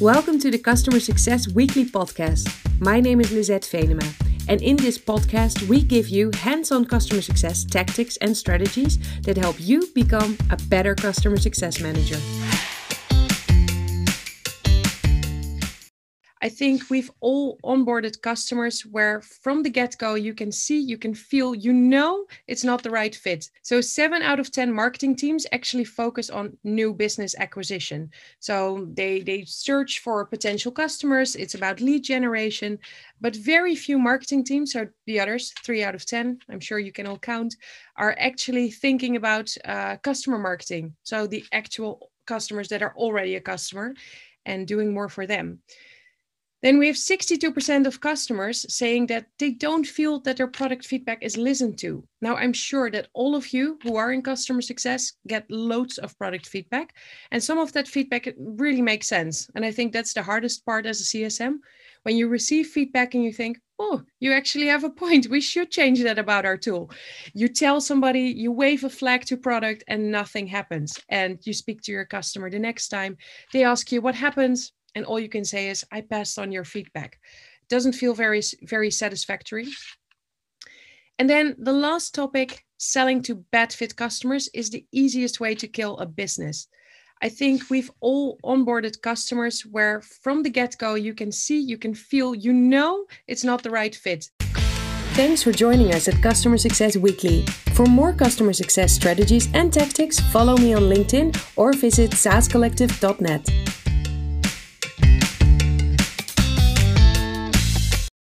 Welcome to the Customer Success Weekly podcast. My name is Lizette Venema, and in this podcast, we give you hands on customer success tactics and strategies that help you become a better customer success manager. I think we've all onboarded customers where from the get go you can see, you can feel, you know it's not the right fit. So, seven out of 10 marketing teams actually focus on new business acquisition. So, they, they search for potential customers, it's about lead generation, but very few marketing teams, so the others, three out of 10, I'm sure you can all count, are actually thinking about uh, customer marketing. So, the actual customers that are already a customer and doing more for them. Then we have 62% of customers saying that they don't feel that their product feedback is listened to. Now, I'm sure that all of you who are in customer success get loads of product feedback, and some of that feedback really makes sense. And I think that's the hardest part as a CSM when you receive feedback and you think, oh, you actually have a point. We should change that about our tool. You tell somebody, you wave a flag to product, and nothing happens. And you speak to your customer the next time. They ask you, what happens? And all you can say is i passed on your feedback doesn't feel very very satisfactory and then the last topic selling to bad fit customers is the easiest way to kill a business i think we've all onboarded customers where from the get-go you can see you can feel you know it's not the right fit Thanks for joining us at Customer Success Weekly. For more customer success strategies and tactics, follow me on LinkedIn or visit saascollective.net.